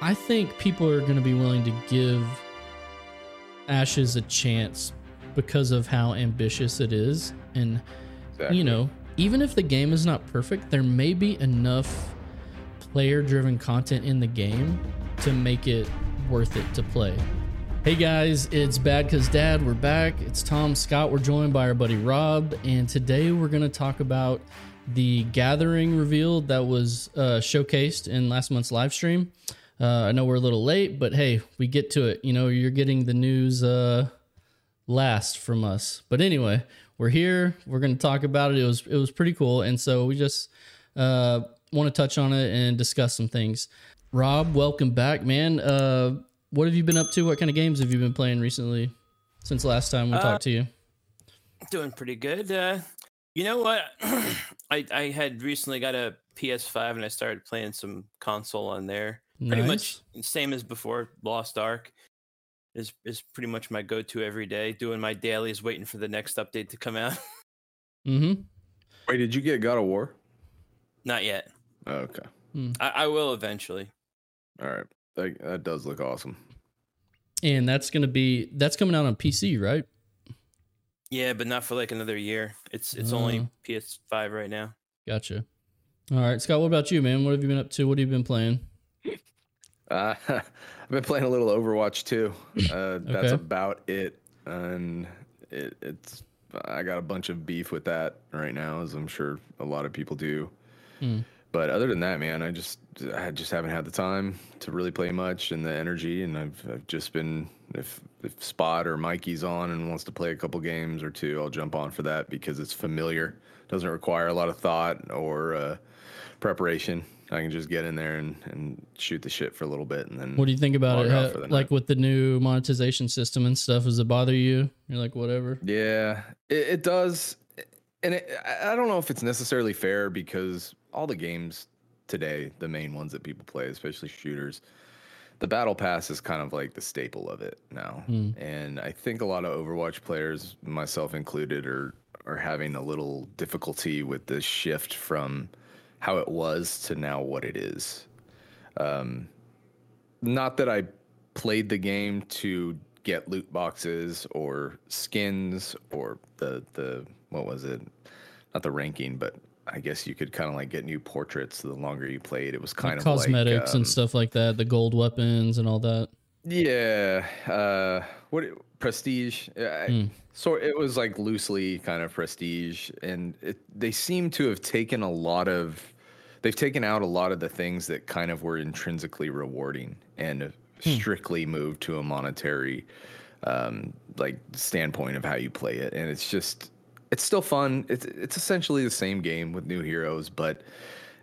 I think people are going to be willing to give Ashes a chance because of how ambitious it is. And, Exactly. you know, even if the game is not perfect, there may be enough player driven content in the game to make it worth it to play. Hey guys, it's BadCuzDad. We're back. It's Tom Scott. We're joined by our buddy Rob, and today we're going to talk about the Gathering reveal that was uh, showcased in last month's live stream. Uh, I know we're a little late, but hey, we get to it. You know, you're getting the news uh, last from us. But anyway, we're here. We're going to talk about it. It was it was pretty cool, and so we just uh, want to touch on it and discuss some things. Rob, welcome back, man. Uh, what have you been up to? What kind of games have you been playing recently since last time we Uh, talked to you? Doing pretty good. Uh, you know what? I I had recently got a PS5 and I started playing some console on there. Pretty Nice. much same as before. Lost Ark is is pretty much my go-to every day. Doing my dailies, waiting for the next update to come out. Mm-hmm. Wait, did you get God of War? Not yet. Oh, okay. I, I will eventually. All right. That, that does look awesome. And that's gonna be that's coming out on PC, right? Yeah, but not for like another year. It's it's Oh. only PS5 right now. Gotcha. All right, Scott. What about you, man? What have you been up to? What have you been playing? Uh, I've been playing a little Overwatch too. Uh, that's about it. And it, it's I got a bunch of beef with that right now, as I'm sure a lot of people do. Hmm. But other than that, man, I just I just haven't had the time to really play much and the energy, and I've I've just been if if Spot or Mikey's on and wants to play a couple games or two, I'll jump on for that because it's familiar, doesn't require a lot of thought or uh, preparation. I can just get in there and, and shoot the shit for a little bit, and then What do you think about it? off Ha- for the like night. with the new monetization system and stuff, does it bother you? You're like, whatever. Yeah, it, it does, and it, I don't know if it's necessarily fair because all the games today, the main ones that people play, especially shooters, the battle pass is kind of like the staple of it now, Hmm. and I think a lot of Overwatch players, myself included, are are having a little difficulty with this shift from how it was to now what it is. Um, not that I played the game to get loot boxes or skins or the the what was it? Not the ranking, but I guess you could kind of like get new portraits the longer you played. It was kind Like of cosmetics like, um, and stuff like that, the gold weapons and all that. Yeah, uh, what prestige? I- Hmm. So it was like loosely kind of prestige, and it, they seem to have taken a lot of, they've taken out a lot of the things that kind of were intrinsically rewarding and strictly moved to a monetary, um, like standpoint of how you play it, and it's just, it's still fun. It's it's essentially the same game with new heroes, but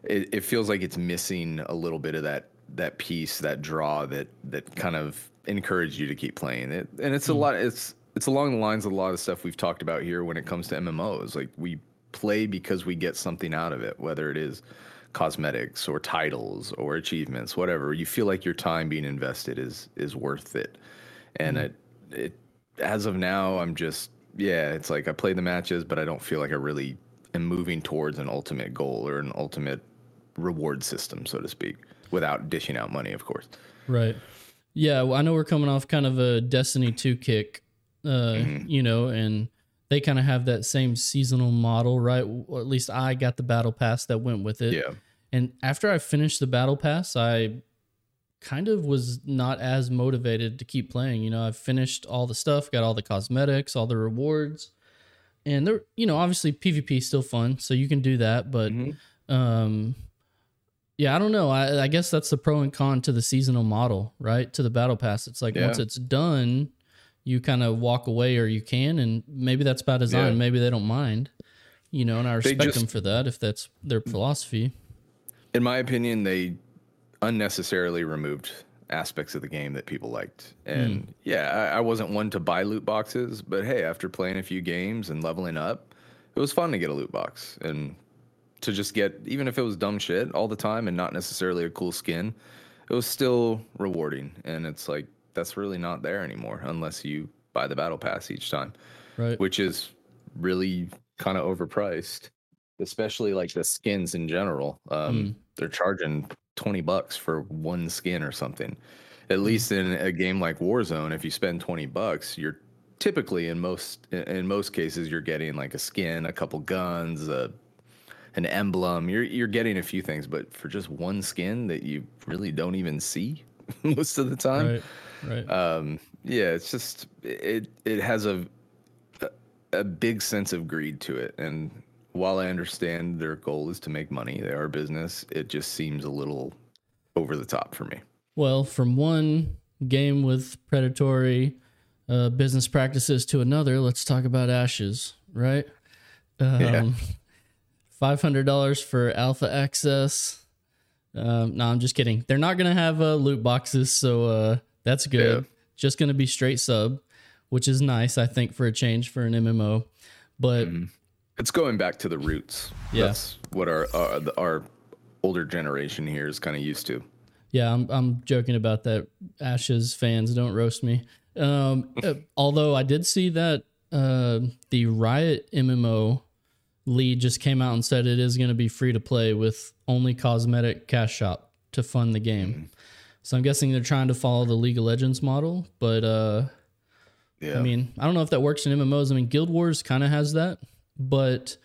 it, it feels like it's missing a little bit of that that piece, that draw that that kind of encouraged you to keep playing it. And it's a hmm. lot. It's it's along the lines of a lot of stuff we've talked about here when it comes to MMOs. Like we play because we get something out of it, whether it is cosmetics or titles or achievements, whatever. You feel like your time being invested is is worth it. And hmm. it it as of now, I'm just yeah. It's like I play the matches, but I don't feel like I really am moving towards an ultimate goal or an ultimate reward system, so to speak, without dishing out money, of course. Right. Yeah, well, I know we're coming off kind of a Destiny 2 kick, uh, Mm-hmm. you know, and they kind of have that same seasonal model, right? Or at least I got the battle pass that went with it. Yeah. And after I finished the battle pass, I kind of was not as motivated to keep playing. You know, I finished all the stuff, got all the cosmetics, all the rewards. And they're, you know, obviously PvP is still fun, so you can do that, but Mhm. um yeah, I don't know. I, I guess that's the pro and con to the seasonal model, right? To the battle pass. It's like once it's done, you kind of walk away or you can, and maybe that's by design. Yeah. Maybe they don't mind, you know, and I respect them for that if that's their philosophy. In my opinion, they unnecessarily removed aspects of the game that people liked. And hmm. yeah, I, I wasn't one to buy loot boxes, but hey, after playing a few games and leveling up, it was fun to get a loot box and to just get, even if it was dumb shit all the time and not necessarily a cool skin, it was still rewarding. And it's like, that's really not there anymore unless you buy the battle pass each time. Right. which is really kind of overpriced, especially like the skins in general. Um, They're charging 20 bucks for one skin or something. At Hmm. least in a game like Warzone, if you spend 20 bucks, you're typically in most in most cases you're getting like a skin, a couple guns, a an emblem. You're you're getting a few things, but for just one skin that you really don't even see most of the time. Right. Right. Um, yeah, it's just it it has a a big sense of greed to it, and while I understand their goal is to make money, they are business. It just seems a little over the top for me. Well, from one game with predatory uh, business practices to another, let's talk about Ashes, right? Um, Yeah. Five hundred dollars for alpha access. Um, no, I'm just kidding. They're not gonna have uh, loot boxes, so uh, that's good. Yeah. Just gonna be straight sub, which is nice, I think, for a change for an MMO. But It's going back to the roots. Yeah. That's what our uh, the- our older generation here is kind of used to. Yeah, I'm I'm joking about that. Ashes fans, don't roast me. Um, uh, although I did see that uh, the Riot MMO lead just came out and said it is going to be free to play with only cosmetic cash shop to fund the game. So I'm guessing they're trying to follow the League of Legends model, but uh, Yeah. I mean, I don't know if that works in MMOs. I mean, Guild Wars kind of has that, but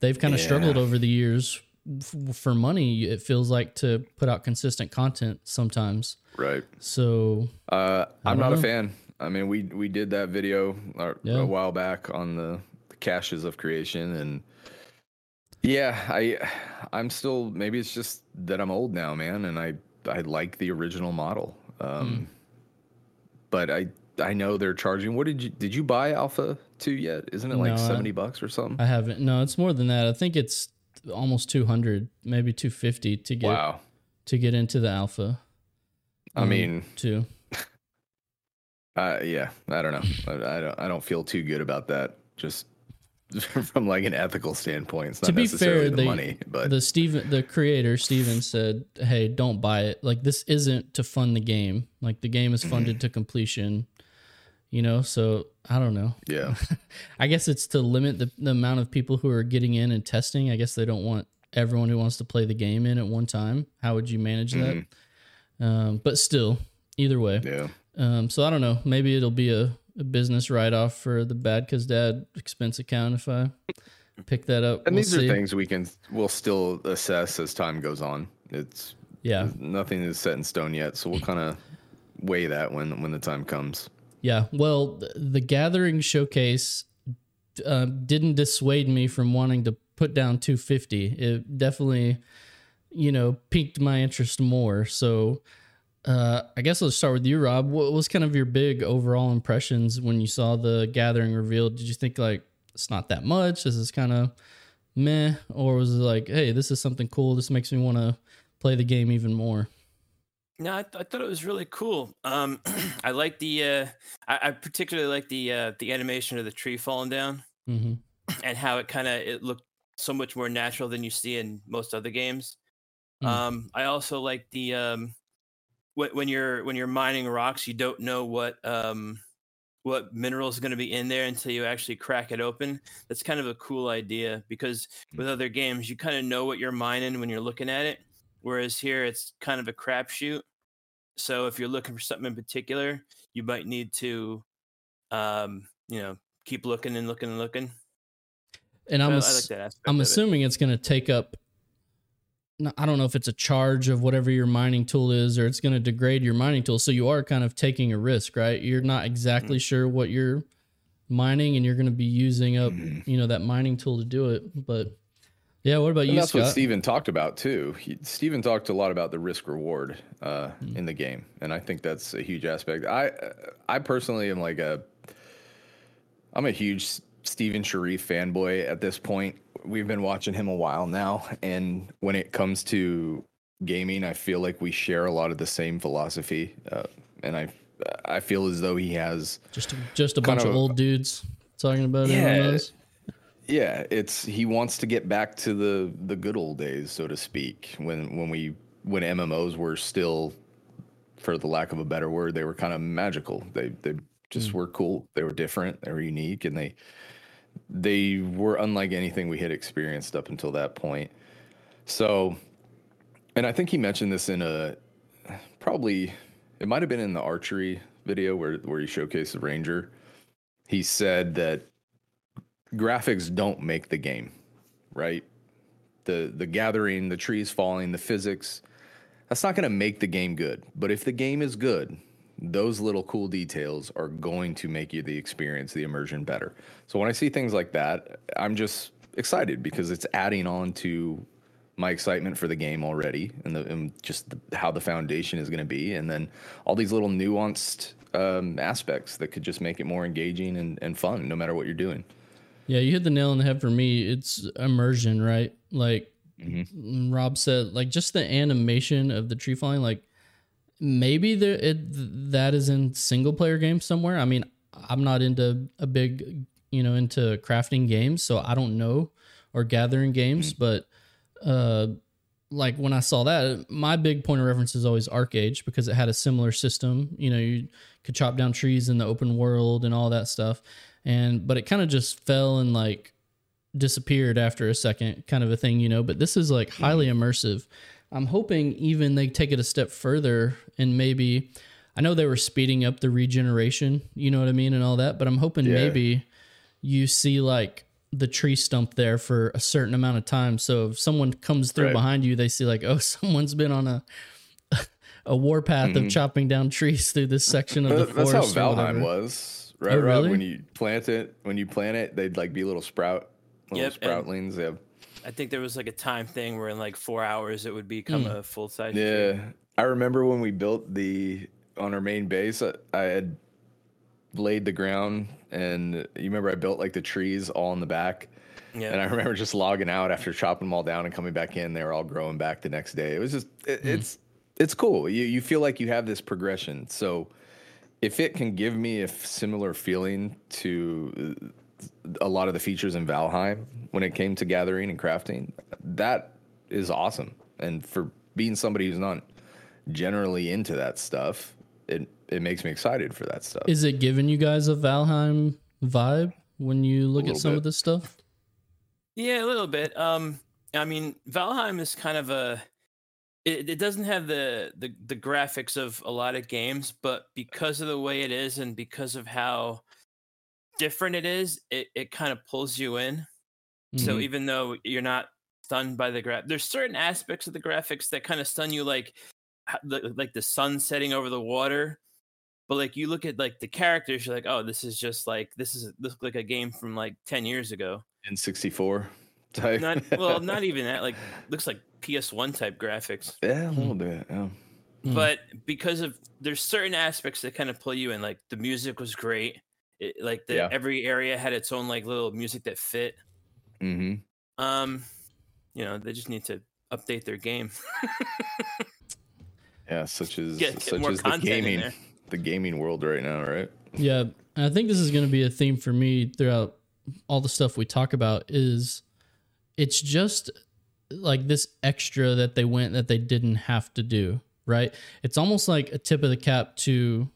they've kind of Yeah. struggled over the years f- for money. It feels like to put out consistent content sometimes. right. So Uh, I'm not a fan. I mean, we we did that video uh, Yeah. a while back on the caches of creation, and yeah, I I'm still maybe it's just that I'm old now, man, and I I like the original model. Um, but I I know they're charging. What did you did you buy Alpha Two yet? Isn't it like No, I- seventy bucks or something? I haven't. No, it's more than that. I think it's almost 200, maybe 250 to get wow. to get into the alpha. I mean, too. Uh, yeah, I don't know. I, I don't. I don't feel too good about that. Just from like an ethical standpoint, it's not To be fair, the they, money, but the Steven, the creator Steven said, "Hey, don't buy it. Like this isn't to fund the game. Like the game is Mm-hmm. funded to completion. You know. So I don't know. yeah, I guess it's to limit the, the amount of people who are getting in and testing. I guess they don't want everyone who wants to play the game in at one time. How would you manage that? Um, but still, either way. yeah. Um, so I don't know. Maybe it'll be a, a business write off for the BadCuzDad expense account if I pick that up. And We'll these see. are things we can we'll still assess as time goes on. It's Yeah. nothing is set in stone yet, so we'll kind of weigh that when when the time comes. Yeah. Well, th- the Gathering showcase uh, didn't dissuade me from wanting to put down 250. It definitely, you know, piqued my interest more. So, uh, I guess let's start with you, Rob. What was kind of your big overall impressions when you saw the Gathering revealed? Did you think like it's not that much? This is kind of meh, or was it like, hey, this is something cool. This makes me want to play the game even more. No, I, th- I thought it was really cool. Um, I like the uh, I, I particularly like the uh, the animation of the tree falling down hmm and how it kind of it looked so much more natural than you see in most other games. Mm. Um, I also like the um, when you're when you're mining rocks, you don't know what um, what mineral is going to be in there until you actually crack it open. That's kind of a cool idea because with other games, you kind of know what you're mining when you're looking at it, whereas here it's kind of a crapshoot. So if you're looking for something in particular, you might need to, um, you know, keep looking and looking and looking. And I'm I ass- like. I'm of it. assuming it's going to take up. No, I don't know if it's a charge of whatever your mining tool is, or it's going to degrade your mining tool. So you are kind of taking a risk, right? You're not exactly sure what you're mining, and you're going to be using up, Mhm. you know, that mining tool to do it. But yeah, what about And you, that's what Scott? Steven talked about too. He, Steven talked a lot about the risk reward uh, Hmm. in the game, and I think that's a huge aspect. I I personally am like a I'm a huge Steven Sharif fanboy at this point. We've been watching him a while now, and when it comes to gaming, I feel like we share a lot of the same philosophy, uh, and I I feel as though he has just a, just a bunch of, of- old dudes talking about Yeah. MMOs. Yeah, it's he wants to get back to the the good old days, so to speak, when when we when MMOs were still, for the lack of a better word, they were kind of magical. They they just were cool. They were different. They were unique, and they they were unlike anything we had experienced up until that point. So And I think he mentioned this in a probably it might have been in the archery video where where he showcased the ranger. He said that graphics don't make the game, right? The the gathering, the trees falling, the physics, that's not going to make the game good. But if the game is good, those little cool details are going to make you the experience, the immersion better. So when I see things like that, I'm just excited because it's adding on to my excitement for the game already and, the, and just the, how the foundation is going to be. And then all these little nuanced um, aspects that could just make it more engaging and, and fun no matter what you're doing. Yeah, you hit the nail on the head for me. It's immersion, right? Like mm-hmm. Rob said, like just the animation of the tree falling, like maybe there it that is in single player games somewhere. I mean, I'm not into a big, you know, into crafting games, so I don't know or gathering games, mm-hmm. but uh like when I saw that, my big point of reference is always ArcheAge because it had a similar system. You know, you could chop down trees in the open world and all that stuff and but it kind of just fell and like disappeared after a second kind of a thing you know but this is like highly immersive i'm hoping even they take it a step further and maybe i know they were speeding up the regeneration you know what i mean and all that but i'm hoping yeah. maybe you see like the tree stump there for a certain amount of time so if someone comes through right. behind you they see like oh someone's been on a a warpath mm-hmm. of chopping down trees through this section of the forest that's how valheim was right? Oh, really? When you plant it, when you plant it, they'd like be little sprout, little yep, sproutlings. Yeah. I think there was like a time thing where in like four hours it would become mm. a full size. Yeah. I remember when we built the on our main base. I, I had laid the ground, and you remember I built like the trees all in the back. Yeah. And I remember just logging out after chopping them all down and coming back in. They were all growing back the next day. It was just it, mm. it's it's cool. You you feel like you have this progression. So if it can give me a similar feeling to a lot of the features in Valheim when it came to gathering and crafting, that is awesome. And for being somebody who's not generally into that stuff, it it makes me excited for that stuff. Is it giving you guys a Valheim vibe when you look at some bit. of this stuff? Yeah, a little bit. Um, I mean, Valheim is kind of a it, it doesn't have the, the the graphics of a lot of games, but because of the way it is and because of how different it is, it, it kind of pulls you in. Mm-hmm. So even though you're not stunned by the graph, there's certain aspects of the graphics that kind of stun you, like like the sun setting over the water. But like you look at like the characters, you're like, oh, this is just like this is this like a game from like ten years ago. In sixty four type. Not well, not even that. Like looks like PS1 type graphics. Yeah, a little hmm. bit. Yeah. Hmm. But because of there's certain aspects that kind of pull you in. Like the music was great. It, like the yeah. every area had its own like little music that fit. Mm-hmm. Um, you know, they just need to update their game. yeah, such as get, get such as the gaming the gaming world right now, right? Yeah, I think this is going to be a theme for me throughout all the stuff we talk about. Is it's just like this extra that they went that they didn't have to do, right? It's almost like a tip of the cap to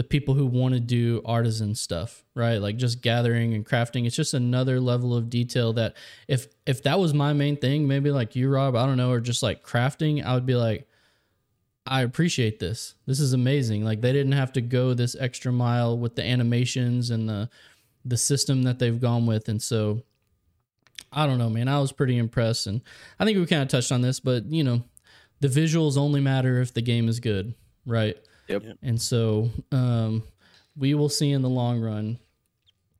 the people who want to do artisan stuff, right? Like just gathering and crafting. It's just another level of detail that if if that was my main thing, maybe like you Rob, I don't know, or just like crafting, I would be like I appreciate this. This is amazing. Like they didn't have to go this extra mile with the animations and the the system that they've gone with and so I don't know, man. I was pretty impressed, and I think we kind of touched on this, but you know, the visuals only matter if the game is good, right? Yep. And so um, we will see in the long run.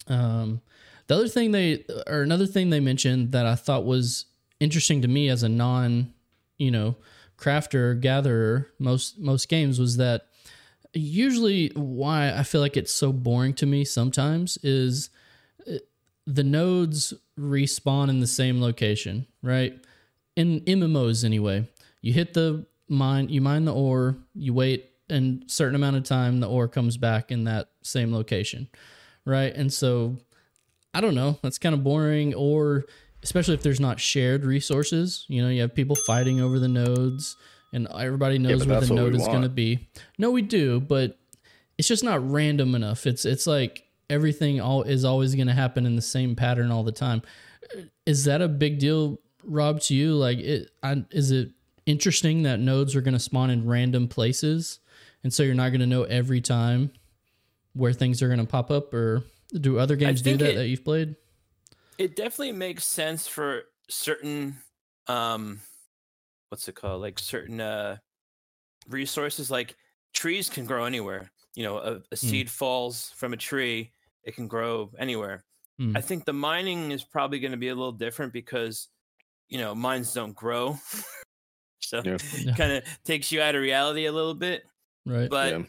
Um, the other thing they or another thing they mentioned that I thought was interesting to me as a non, you know, crafter gatherer most most games was that usually why I feel like it's so boring to me sometimes is uh, the nodes respawn in the same location, right? In MMOs anyway. You hit the mine, you mine the ore, you wait a certain amount of time, the ore comes back in that same location, right? And so I don't know, that's kind of boring or especially if there's not shared resources, you know, you have people fighting over the nodes and everybody knows yeah, where the node is going to be. No, we do, but it's just not random enough. It's it's like everything all is always going to happen in the same pattern all the time. Is that a big deal, Rob, to you? Like, it, I, is it interesting that nodes are going to spawn in random places, and so you're not going to know every time where things are going to pop up. Or do other games do that it- that you've played? It definitely makes sense for certain um what's it called? Like certain uh resources like trees can grow anywhere. You know, a, a seed falls from a tree, it can grow anywhere. Hmm. I think the mining is probably going to be a little different because you know, mines don't grow. so Yeah. Yeah. kind of takes you out of reality a little bit, Right. but yeah.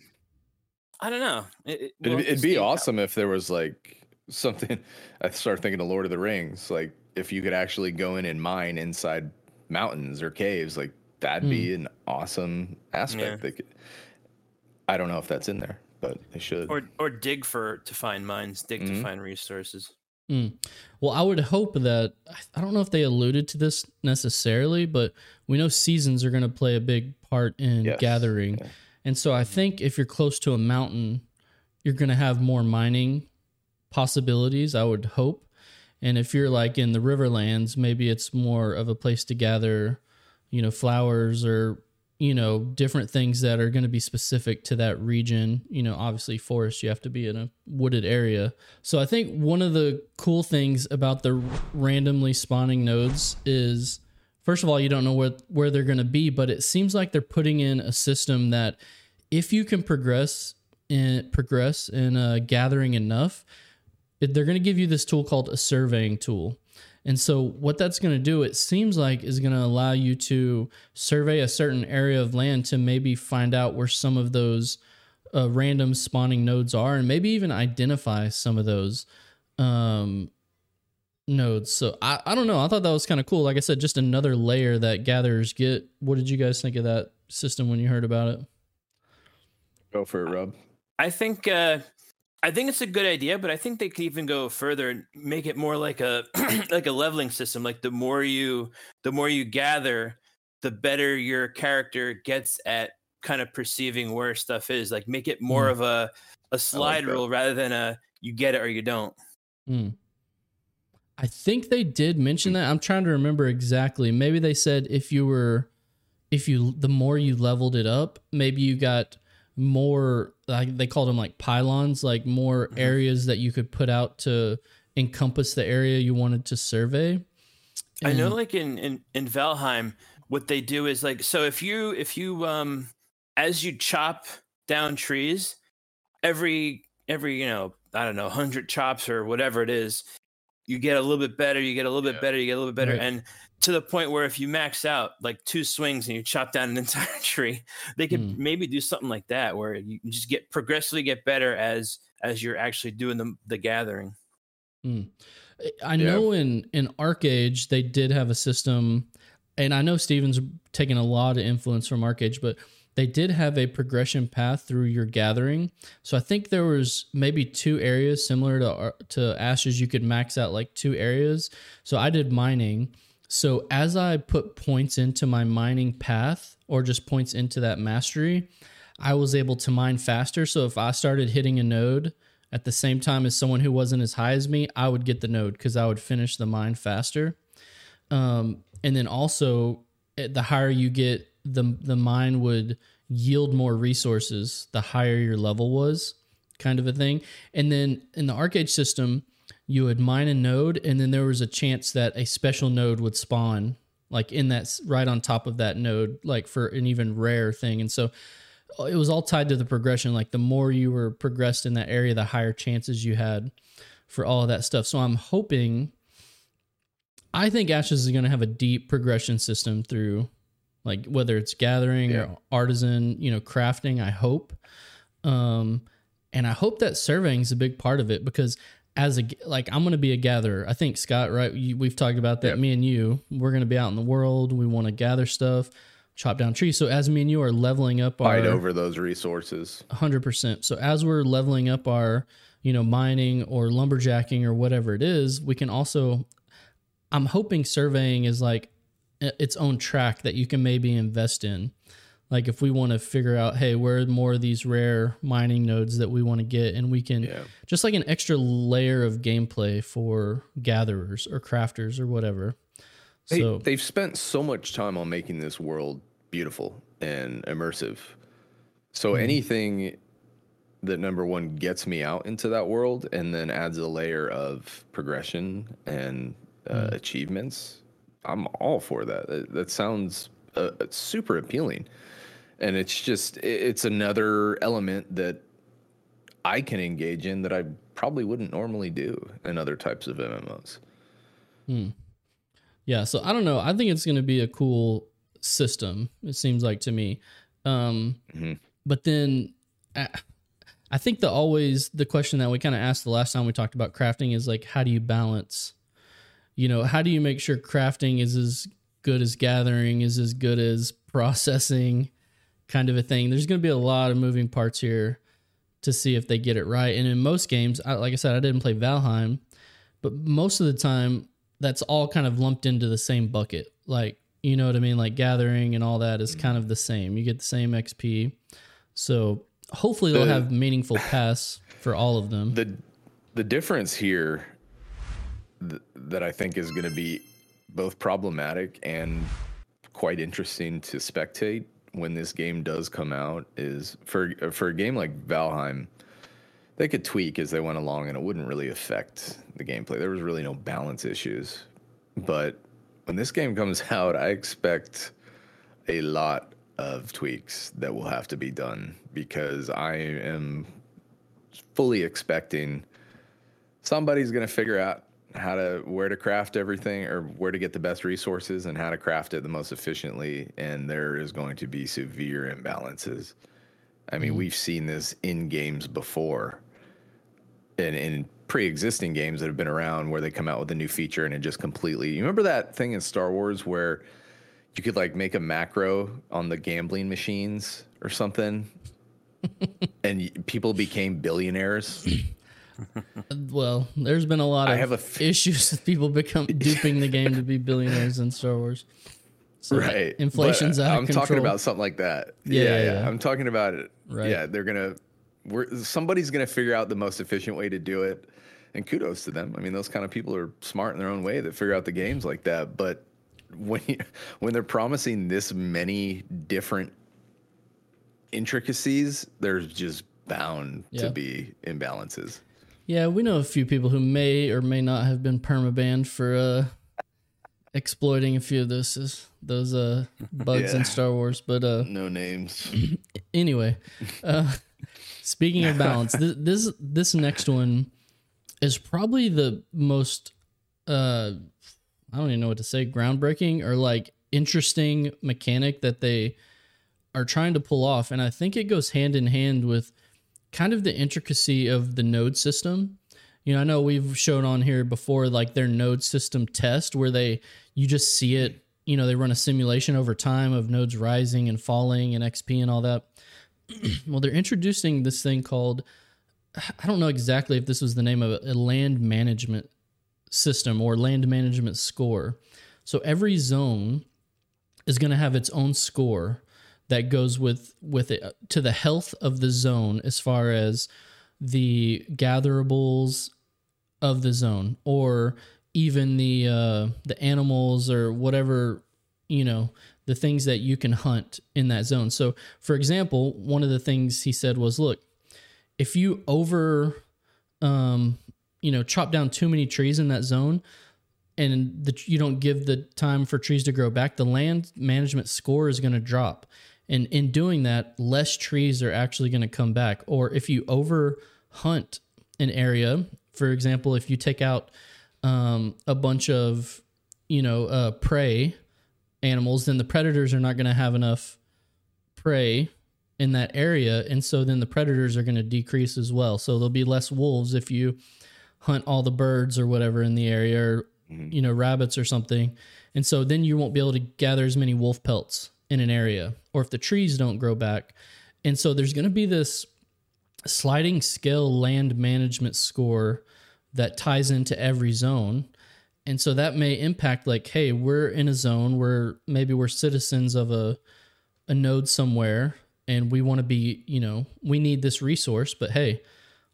I don't know. It, it- It'd, we'll be- to it'd be see how- awesome if there was like something. I start thinking of Lord of the Rings. Like if you could actually go in and mine inside mountains or caves, like that'd be an awesome aspect. Yeah. They could, I don't know if that's in there, but they should. or or dig for to find mines, dig to Mhm. find resources. Well, I would hope that I- I don't know if they alluded to this necessarily, but we know seasons are going to play a big part in Yes, gathering. yeah. And so I think if you're close to a mountain, you're going to have more mining possibilities, I would hope. And if you're like in the riverlands, maybe it's more of a place to gather, you know, flowers or, you know, different things that are going to be specific to that region. You know, obviously, forest, you have to be in a wooded area. So I think one of the cool things about the randomly spawning nodes is first of all, you don't know where where they're going to be, but it seems like they're putting in a system that if you can progress and progress in uh, gathering enough, they're going to give you this tool called a surveying tool. And so what that's going to do, it seems like, is going to allow you to survey a certain area of land to maybe find out where some of those uh, random spawning nodes are, and maybe even identify some of those um, nodes. So I, I don't know. I thought that was kind of cool. Like I said, just another layer that gatherers get. What did you guys think of that system when you heard about it? Go for it, Rob. I think uh, I think it's a good idea, but I think they could even go further and make it more like a like a leveling system. Like the more you the more you gather, the better your character gets at kind of perceiving where stuff is. Like make it more Mm. of a a slide that. rule rather than a you get it or you don't. Hmm. I think they did mention that. I'm trying to remember exactly. Maybe they said if you were, if you, the more you leveled it up, maybe you got more, like they called them like pylons, like more Mhm. areas that you could put out to encompass the area you wanted to survey. I know like in, in in Valheim, what they do is like so if you if you um as you chop down trees, every every, you know, I don't know, hundred chops or whatever it is, you get a little bit better, you get a little bit Yeah. better, you get a little bit better. Right. And to the point where if you max out like two swings and you chop down an entire tree, they could Hmm. maybe do something like that where you just get progressively get better as as you're actually doing the the gathering. I know in in ArcheAge they did have a system, and I know Steven's taken a lot of influence from ArcheAge, but they did have a progression path through your gathering. So I think there was maybe two areas similar to to Ashes. You could max out like two areas. So I did mining. So as I put points into my mining path, or just points into that mastery, I was able to mine faster. So if I started hitting a node at the same time as someone who wasn't as high as me, I would get the node because I would finish the mine faster. Um, and then also, eh, the higher you get, the the mine would yield more resources. The higher your level was, kind of a thing. And then in the ArcheAge system, you would mine a node, and then there was a chance that a special node would spawn, like in that right on top of that node, like for an even rare thing. And so uh, it was all tied to the progression. Like the more you were progressed in that area, the higher chances you had for all of that stuff. So I'm hoping. I think Ashes is going to have a deep progression system through, like whether it's gathering Yeah. or artisan, you know, crafting. I hope, um, and I hope that surveying is a big part of it because as a like I'm going to be a gatherer. I think Scott, right? You, we've talked about that. Yeah. Me and you, we're going to be out in the world. We want to gather stuff, chop down trees. So as me and you are leveling up Fight over those resources. hundred percent. So as we're leveling up our, you know, mining or lumberjacking or whatever it is, we can also. I'm hoping surveying is like its own track that you can maybe invest in. Like if we want to figure out, hey, where are more of these rare mining nodes that we want to get, and we can Yeah. just like an extra layer of gameplay for gatherers or crafters or whatever. They, So they've spent so much time on making this world beautiful and immersive. So anything that number one gets me out into that world and then adds a layer of progression and uh, achievements, I'm all for that. That, that sounds uh, super appealing, and it's just it's another element that I can engage in that I probably wouldn't normally do in other types of MMOs. Yeah, so I don't know. I think it's going to be a cool system. It seems like to me. Um, Mhm. But then, I, I think the always the question that we kind of asked the last time we talked about crafting is like, how do you balance? You know, how do you make sure crafting is as good as gathering, is as good as processing, kind of a thing. There's going to be a lot of moving parts here to see if they get it right. And in most games, I, like I said, I didn't play Valheim, but most of the time, that's all kind of lumped into the same bucket. Like, you know what I mean? Like gathering and all that is kind of the same. You get the same XP. So hopefully they'll have meaningful paths for all of them. the the difference here th- that I think is going to be both problematic and quite interesting to spectate when this game does come out is for for a game like Valheim they could tweak as they went along and it wouldn't really affect the gameplay. There was really no balance issues. But when this game comes out I expect a lot of tweaks that will have to be done because I am fully expecting somebody's going to figure out how to where to craft everything or where to get the best resources and how to craft it the most efficiently. And there is going to be severe imbalances. I mean mm-hmm. we've seen this in games before and in pre-existing games that have been around where they come out with a new feature and it just completely you remember that thing in star wars where you could like make a macro on the gambling machines or something? And people became billionaires Well, there's been a lot I of have a f- issues with people become duping the game to be billionaires in Star Wars. So right inflation's but out i'm control. talking about something like that Yeah, yeah yeah, yeah, yeah. i'm talking about it Right. yeah they're gonna we're somebody's gonna figure out the most efficient way to do it and kudos to them i mean those kind of people are smart in their own way that figure out the games like that but when you, when they're promising this many different intricacies there's just bound Yeah. to be imbalances Yeah, we know a few people who may or may not have been permabanned for uh, exploiting a few of those those uh, bugs in Star Wars. But uh, no names anyway, uh, speaking of balance, this, this this next one is probably the most uh, I don't even know what to say, groundbreaking or like interesting mechanic that they are trying to pull off, and I think it goes hand in hand with kind of the intricacy of the node system. You know, I know we've shown on here before like their node system test where they you just see it, you know, they run a simulation over time of nodes rising and falling and XP and all that. well, they're introducing this thing called I don't know exactly if this was the name of it, a land management system or land management score. So every zone is going to have its own score that goes with with it to the health of the zone as far as the gatherables of the zone or even the uh, the animals or whatever you know the things that you can hunt in that zone. So, for example, one of the things he said was, "Look, if you over, um, you know, chop down too many trees in that zone, and the, you don't give the time for trees to grow back, the land management score is going to drop. And in doing that, less trees are actually going to come back. Or if you over hunt an area, for example, if you take out um, a bunch of, you know, uh, prey animals, then the predators are not going to have enough prey in that area. And so then the predators are going to decrease as well. So there'll be less wolves if you hunt all the birds or whatever in the area or you know rabbits or something and so then you won't be able to gather as many wolf pelts in an area or if the trees don't grow back. And so there's going to be this sliding scale land management score that ties into every zone. And so that may impact like hey we're in a zone where maybe we're citizens of a a node somewhere and we want to be you know we need this resource but hey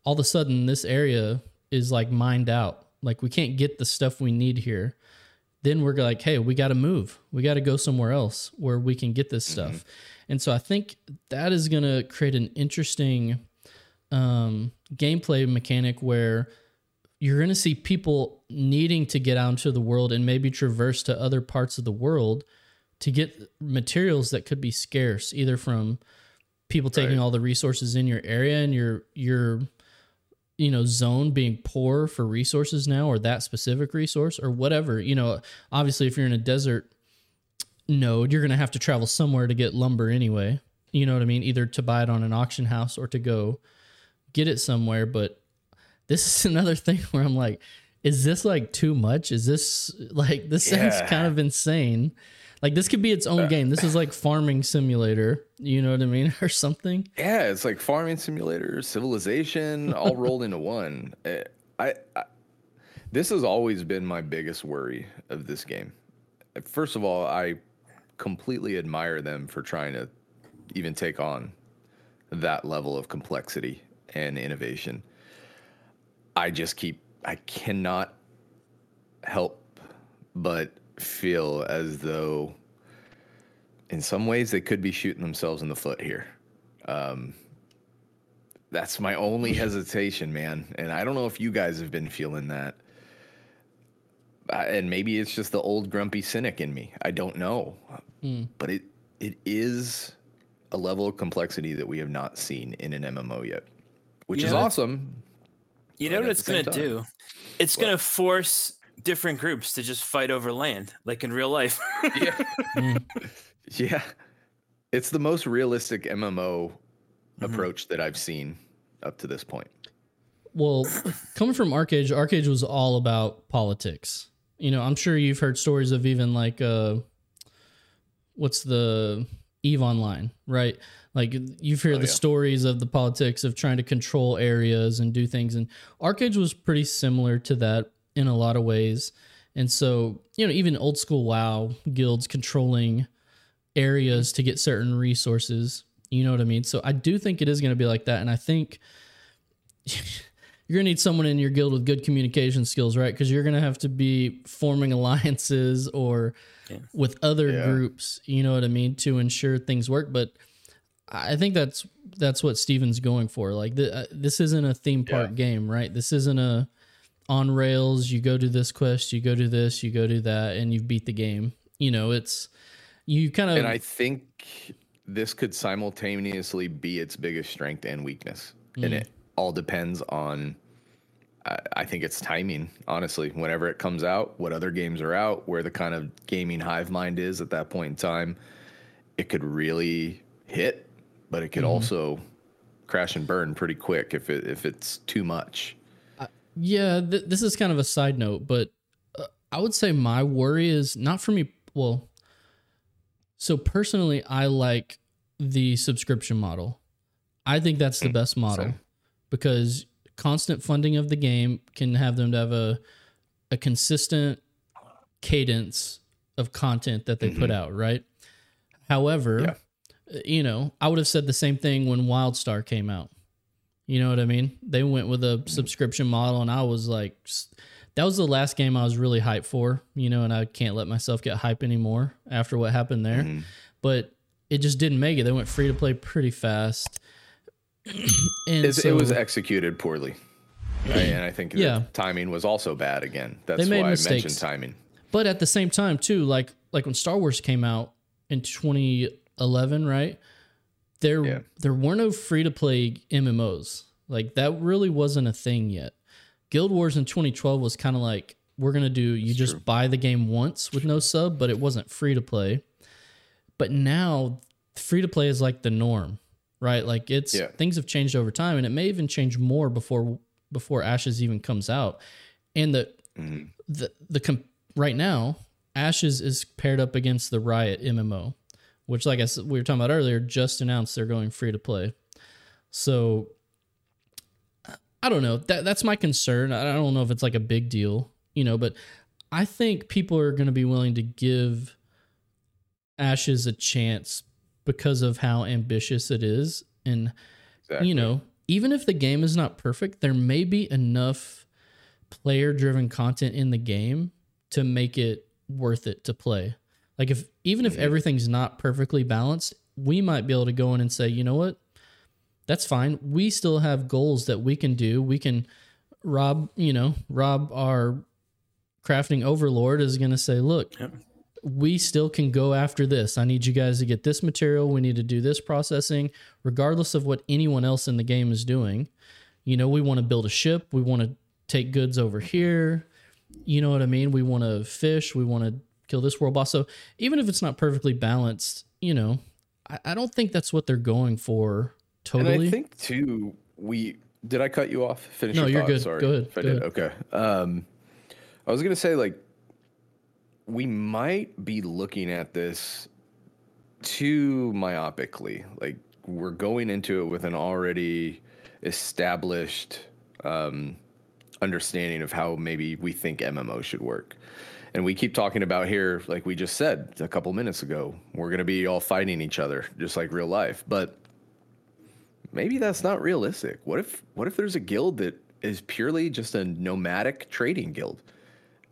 all of a sudden this area is like mined out. Like we can't get the stuff we need here then we're like, hey, we got to move. We got to go somewhere else where we can get this Mm-hmm. stuff. And so I think that is going to create an interesting um, gameplay mechanic where you're going to see people needing to get out into the world and maybe traverse to other parts of the world to get materials that could be scarce, either from people taking Right. all the resources in your area and your your you know zone being poor for resources now or that specific resource or whatever you know obviously if you're in a desert node you're going to have to travel somewhere to get lumber anyway. You know what i mean? Either to buy it on an auction house or to go get it somewhere. But this is another thing where i'm like is this like too much? Is this like this sounds kind of insane like this could be its own game this is like farming simulator you know what i mean or something Yeah, it's like farming simulator, civilization, all rolled into one. Eh, I, I this has always been my biggest worry of this game. First of all, I completely admire them for trying to even take on that level of complexity and innovation. I just keep I cannot help but feel as though in some ways they could be shooting themselves in the foot here. Um, that's my only hesitation, man. And I don't know if you guys have been feeling that. Uh, and maybe it's just the old grumpy cynic in me. I don't know. But it it is a level of complexity that we have not seen in an MMO yet, which You is awesome. You know what it's going to do? It's going to force different groups to just fight over land, like in real life. Yeah. yeah. It's the most realistic MMO approach that I've seen up to this point. Well, coming from ArcheAge, ArcheAge was all about politics. You know, I'm sure you've heard stories of even like uh what's the Eve Online, right? Like you've heard Oh, the yeah. stories of the politics of trying to control areas and do things and ArcheAge was pretty similar to that in a lot of ways. And so, you know, even old school WoW guilds controlling areas to get certain resources. You know what I mean? So I do think it is going to be like that. And I think you're gonna need someone in your guild with good communication skills, right? Because you're gonna have to be forming alliances or Yeah. with other Yeah. groups. You know what I mean to ensure things work. But I think that's that's what Steven's going for. Like th- uh, this isn't a theme park Yeah. game, right? This isn't a on rails. You go do this quest, you go do this, you go do that, and you beat the game. You know, it's you kind of And I think this could simultaneously be its biggest strength and weakness. And mm. it all depends on, I, I think it's timing, honestly. Whenever it comes out, what other games are out, where the kind of gaming hive mind is at that point in time, it could really hit, but it could mm-hmm. also crash and burn pretty quick if it if it's too much. Yeah, th- this is kind of a side note, but uh, I would say my worry is not for me. Well, so personally, I like the subscription model. I think that's the best model same. because constant funding of the game can have them to have a a consistent cadence of content that they put out, right? However, Yeah. you know, I would have said the same thing when WildStar came out. You know what I mean? They went with a subscription model, and I was like, that was the last game I was really hyped for, you know, and I can't let myself get hype anymore after what happened there. Mm-hmm. But it just didn't make it. They went free to play pretty fast. and so, it was executed poorly. Right? And I think Yeah. the timing was also bad again. That's why I mistakes. mentioned timing. But at the same time, too, like like when Star Wars came out in 2011, right? There Yeah. there were no free to play MMOs. Like that really wasn't a thing yet. Guild Wars in 2012 was kind of like we're gonna do you just buy the game once with no sub, but it wasn't free to play. But now free to play is like the norm, right? Like it's Yeah. things have changed over time, and it may even change more before before Ashes even comes out. And the Mhm. the the com- right now Ashes is paired up against the Riot MMO, which like I said, we were talking about earlier, just announced they're going free to play. So I don't know. That that's my concern. I don't know if it's like a big deal, you know, but I think people are going to be willing to give Ashes a chance because of how ambitious it is and Exactly. you know, even if the game is not perfect, there may be enough player driven content in the game to make it worth it to play. Like if even if mm-hmm. everything's not perfectly balanced, we might be able to go in and say, you know what, that's fine. We still have goals that we can do. We can Rob, you know, Rob, our crafting overlord, is going to say, look, Yep. we still can go after this. I need you guys to get this material. We need to do this processing, regardless of what anyone else in the game is doing. You know, we want to build a ship. We want to take goods over here. You know what I mean? We want to fish. We want to kill this world boss. So even if it's not perfectly balanced, you know, I, I don't think that's what they're going for totally. And I think too, we did I cut you off? Finish No, your you're thought? good. Sorry Go ahead. Go did. Okay. Um, I was gonna say like we might be looking at this too myopically. Like we're going into it with an already established um, understanding of how maybe we think MMO should work. And we keep talking about here, like we just said a couple minutes ago, we're going to be all fighting each other, just like real life. But maybe that's not realistic. What if what if there's a guild that is purely just a nomadic trading guild?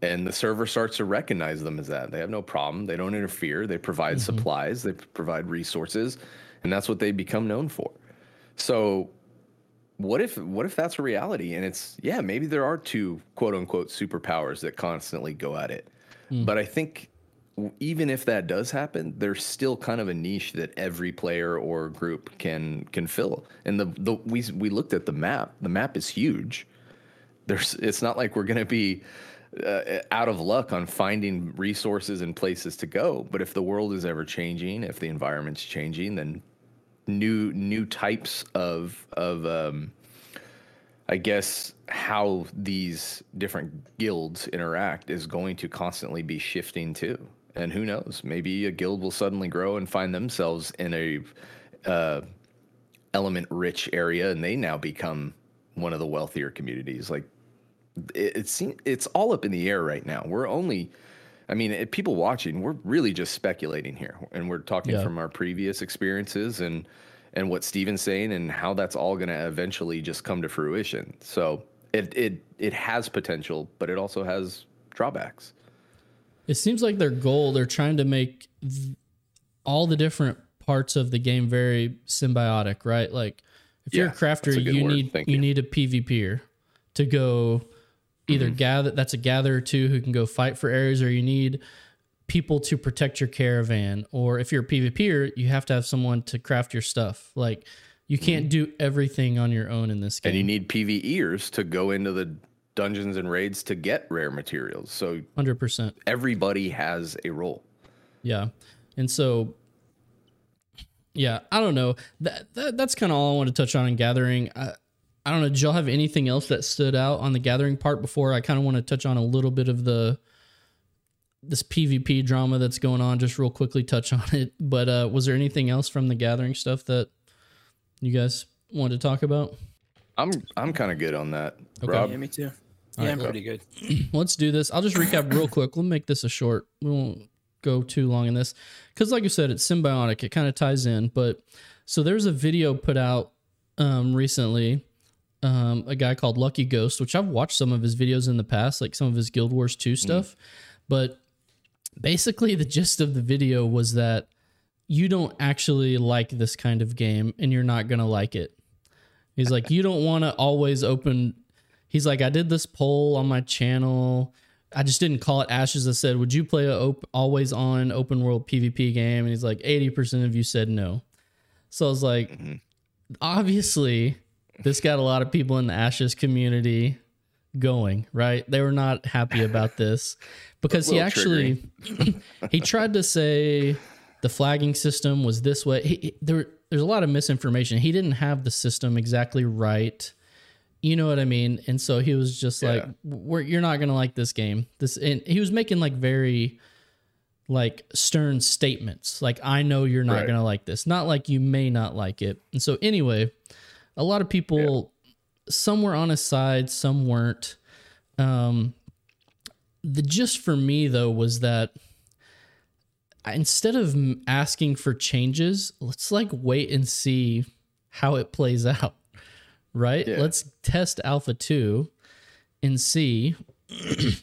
And the server starts to recognize them as that. They have no problem. They don't interfere. They provide mm-hmm. supplies. They provide resources, and that's what they become known for. So, what if what if that's a reality? And it's yeah, maybe there are two quote unquote superpowers that constantly go at it. But I think even if that does happen, there's still kind of a niche that every player or group can can fill. And the the we we looked at the map. The map is huge. There's it's not like we're going to be uh, out of luck on finding resources and places to go. But if the world is ever changing, if the environment's changing, then new new types of of um, I guess how these different guilds interact is going to constantly be shifting too. And who knows? Maybe a guild will suddenly grow and find themselves in a uh, element rich area, and they now become one of the wealthier communities. Like it, it seems it's all up in the air right now. We're only, I mean, it, people watching, we're really just speculating here, and we're talking Yeah. from our previous experiences and and what Steven's saying and how that's all going to eventually just come to fruition. So it it it has potential, but it also has drawbacks. It seems like their goal, they're trying to make th- all the different parts of the game very symbiotic, right? Like if you're a crafter, a you word. need you you. need a PvPer to go either Mm-hmm. gather that's a gatherer too who can go fight for areas or you need people to protect your caravan or if you're a PvPer, you have to have someone to craft your stuff. Like you can't do everything on your own in this game. Mm-hmm. And you need PVEers to go into the dungeons and raids to get rare materials. So 100%. everybody has a role. Yeah. And so yeah, I don't know. That, that that's kind of all I want to touch on in gathering. I, I don't know. Did y'all have anything else that stood out on the gathering part before? I kind of want to touch on a little bit of the this PvP drama that's going on. Just real quickly touch on it. But uh, was there anything else from the gathering stuff that you guys wanted to talk about? I'm I'm kind of good on that. Okay. Rob, Yeah, me too. Yeah, I'm pretty good. let's do this. I'll just recap real quick. We'll make this a short. We won't go too long in this because, like you said, it's symbiotic. It kind of ties in. But so there's a video put out um, recently. Um, a guy called Lucky Ghost, which I've watched some of his videos in the past, like some of his Guild Wars 2 stuff. But basically, the gist of the video was that you don't actually like this kind of game and you're not going to like it. He's like, you don't want to always open he's like, I did this poll on my channel. I just didn't call it Ashes. I said, would you play a op- always on open world PvP game? And he's like, 80% of you said no. So I was like, obviously, this got a lot of people in the Ashes community going, right? They were not happy about this because he actually he tried to say the flagging system was this way. He, he- there, there's a lot of misinformation. He didn't have the system exactly right. You know what I mean? And so he was just like, "We're you're not gonna like this game." This and he was making like very like stern statements. Like, I know you're not Right. gonna like this. Not like you may not like it. And so anyway, a lot of people some were on his side, some weren't. Um the gist for me though was that instead of asking for changes, let's like wait and see how it plays out. Right? Yeah. Let's test Alpha 2 and see.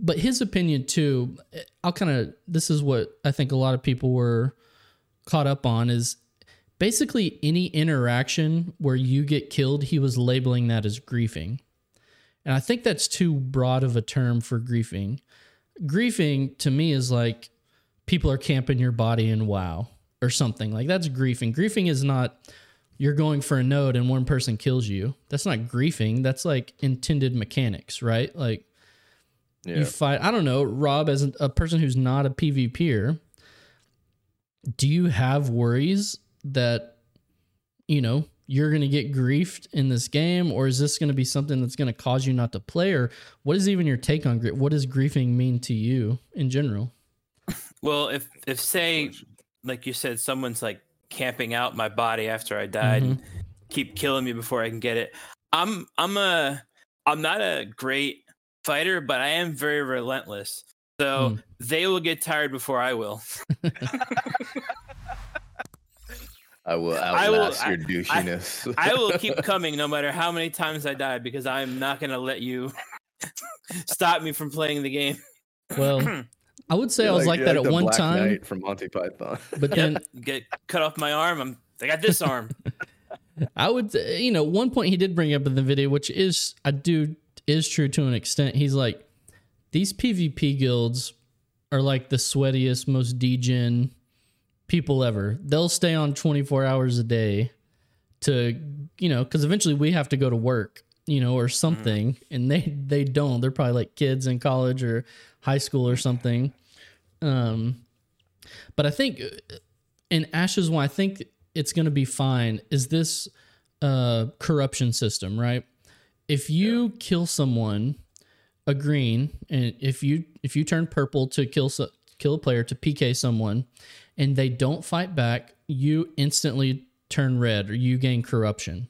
but his opinion too, I'll kind of this is what I think a lot of people were caught up on is basically any interaction where you get killed, he was labeling that as griefing. And I think that's too broad of a term for griefing. Griefing to me is like people are camping your body in WoW or something. Like that's griefing. Griefing is not you're going for a node and one person kills you. That's not griefing. That's like intended mechanics, right? Like Yeah. you fight. I don't know, Rob, as a person who's not a PvPer, do you have worries that you know you're going to get griefed in this game, or is this going to be something that's going to cause you not to play? Or what is even your take on grief? What does griefing mean to you in general? Well, if if say, like you said, someone's like camping out my body after I died and keep killing me before I can get it. I'm I'm a I'm not a great fighter, but I am very relentless. So Mm. they will get tired before I will. I will I will- outlast your douchiness. I will keep coming no matter how many times I die because I'm not gonna let you stop me from playing the game. Well, I would say I You're was like, you're that at the one Black time, Knight from Monty Python. but then get cut off my arm. I'm I got this arm. I would, you know, one point he did bring up in the video, which is, I do, is true to an extent. He's like, these PvP guilds are like the sweatiest, most degen people ever. They'll stay on 24 hours a day to, you know, because eventually we have to go to work, you know, or something, and they they don't. They're probably like kids in college or high school or something. Um, but I think in Ashes one, I think it's going to be fine. Is this uh, corruption system right? If you kill someone, a green, and if you if you turn purple to kill so, kill a player to PK someone, and they don't fight back, you instantly turn red or you gain corruption,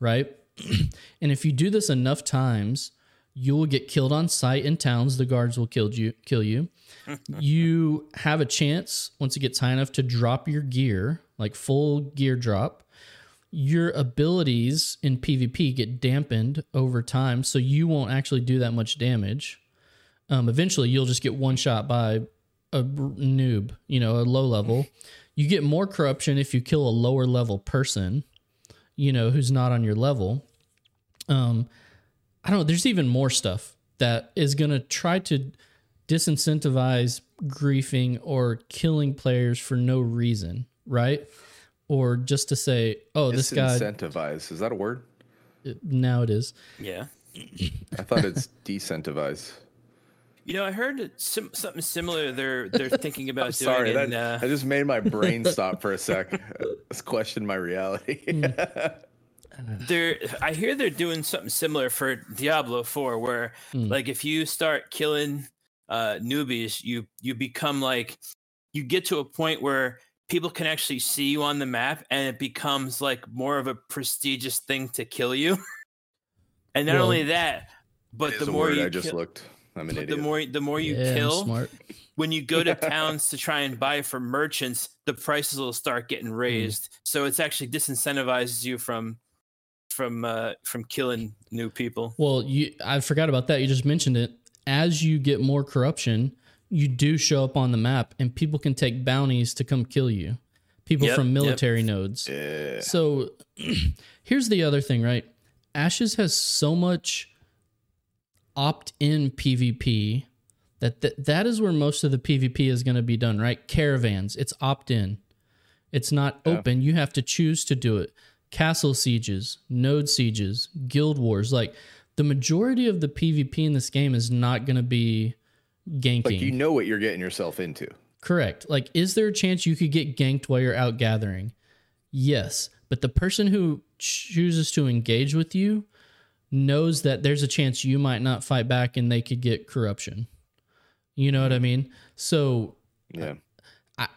right? and if you do this enough times, you will get killed on sight in towns. The guards will kill you. Kill you. you have a chance once it gets high enough to drop your gear, like full gear drop. Your abilities in PvP get dampened over time, so you won't actually do that much damage. Um, eventually, you'll just get one shot by a r- noob, you know, a low level. You get more corruption if you kill a lower level person, you know, who's not on your level. Um, I don't know. There's even more stuff that is going to try to disincentivize griefing or killing players for no reason, right? Or just to say, oh, this guy, Disincentivize. Is that a word? now it is. Yeah. I thought it's decentivize. You know, I heard sim- something similar. They're they're thinking about doing Sorry, in, that, uh, I just made my brain stop for a sec. Let's question my reality. they're I hear they're doing something similar for Diablo 4 where Hmm. like if you start killing uh newbies you you become like you get to a point where people can actually see you on the map and it becomes like more of a prestigious thing to kill you. and not Well, only that, but It's the a more word you I just kill, looked. I'm an but idiot. the more the more you Yeah, kill smart. when you go to towns to try and buy from merchants, the prices will start getting Hmm. raised. So it's actually disincentivizes you from from uh from killing new people. Well, you I forgot about that. You just mentioned it. As you get more corruption, you do show up on the map and people can take bounties to come kill you. People Yep, from yep. military nodes. yeah. So here's the other thing, right? Ashes has so much opt-in PvP that th- that is where most of the PvP is going to be done, right? Caravans, it's opt-in. It's not Yeah. open. You have to choose to do it. Castle sieges, node sieges, guild wars, like the majority of the PvP in this game is not going to be ganking. Like you know what you're getting yourself into. Correct. Like, is there a chance you could get ganked while you're out gathering? Yes. But the person who chooses to engage with you knows that there's a chance you might not fight back and they could get corruption. You know what I mean? So, Yeah. I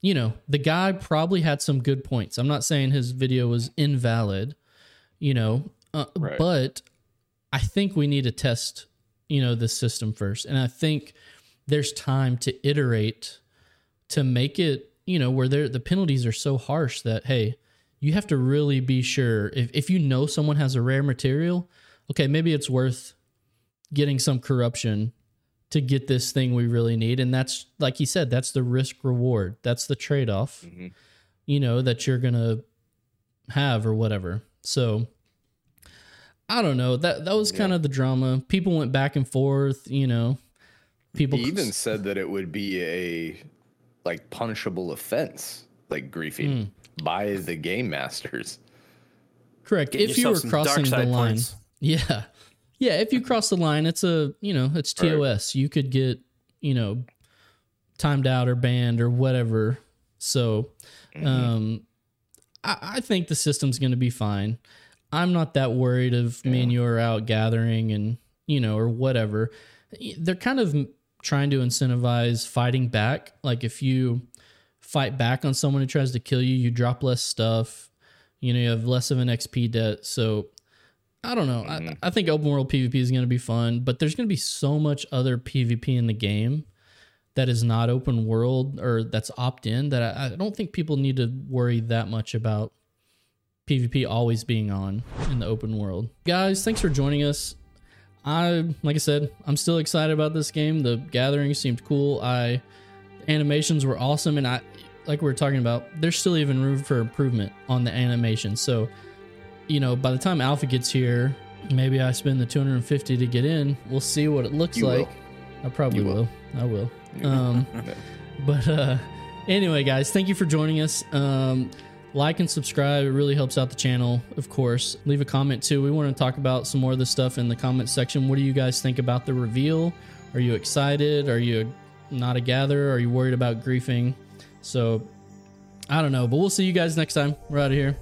you know, the guy probably had some good points. I'm not saying his video was invalid, you know, uh, Right. but I think we need to test, you know, the system first. And I think there's time to iterate to make it, you know, where there the penalties are so harsh that hey, you have to really be sure if if you know someone has a rare material, okay, maybe it's worth getting some corruption to get this thing we really need. And that's, like he said, that's the risk reward. That's the trade off, Mhm. you know, that you're going to have or whatever. So I don't know. That that was kind of the drama. People went back and forth, you know. People He even said that it would be a like punishable offense, like griefing Hmm. By the game masters. correct Get if you were crossing the side line. points. Yeah. Yeah, if you cross the line, it's a, you know, it's Right. TOS. You could get, you know, timed out or banned or whatever. So, Mm-hmm. um I, I think the system's going to be fine. I'm not that worried if me and you are out gathering and, you know, or whatever. They're kind of trying to incentivize fighting back. Like if you fight back on someone who tries to kill you, you drop less stuff. You know, you have less of an XP debt. So I don't know. I, mm-hmm. I think open world PvP is going to be fun, but there's going to be so much other PvP in the game that is not open world or that's opt in that I, I don't think people need to worry that much about PvP always being on in the open world. Guys, thanks for joining us. I like I said, I'm still excited about this game. The gathering seemed cool. I animations were awesome and I like we were talking about, there's still even room for improvement on the animation. So, you know, by the time Alpha gets here, maybe I spend the 250 to get in. We'll see what it looks You like. will. I probably will. will. I will. Um, but uh, anyway, guys, thank you for joining us. Um, like and subscribe. It really helps out the channel, of course. Leave a comment too. We want to talk about some more of this stuff in the comment section. What do you guys think about the reveal? Are you excited? Are you not a gatherer? Are you worried about griefing? So I don't know, but we'll see you guys next time. We're out of here.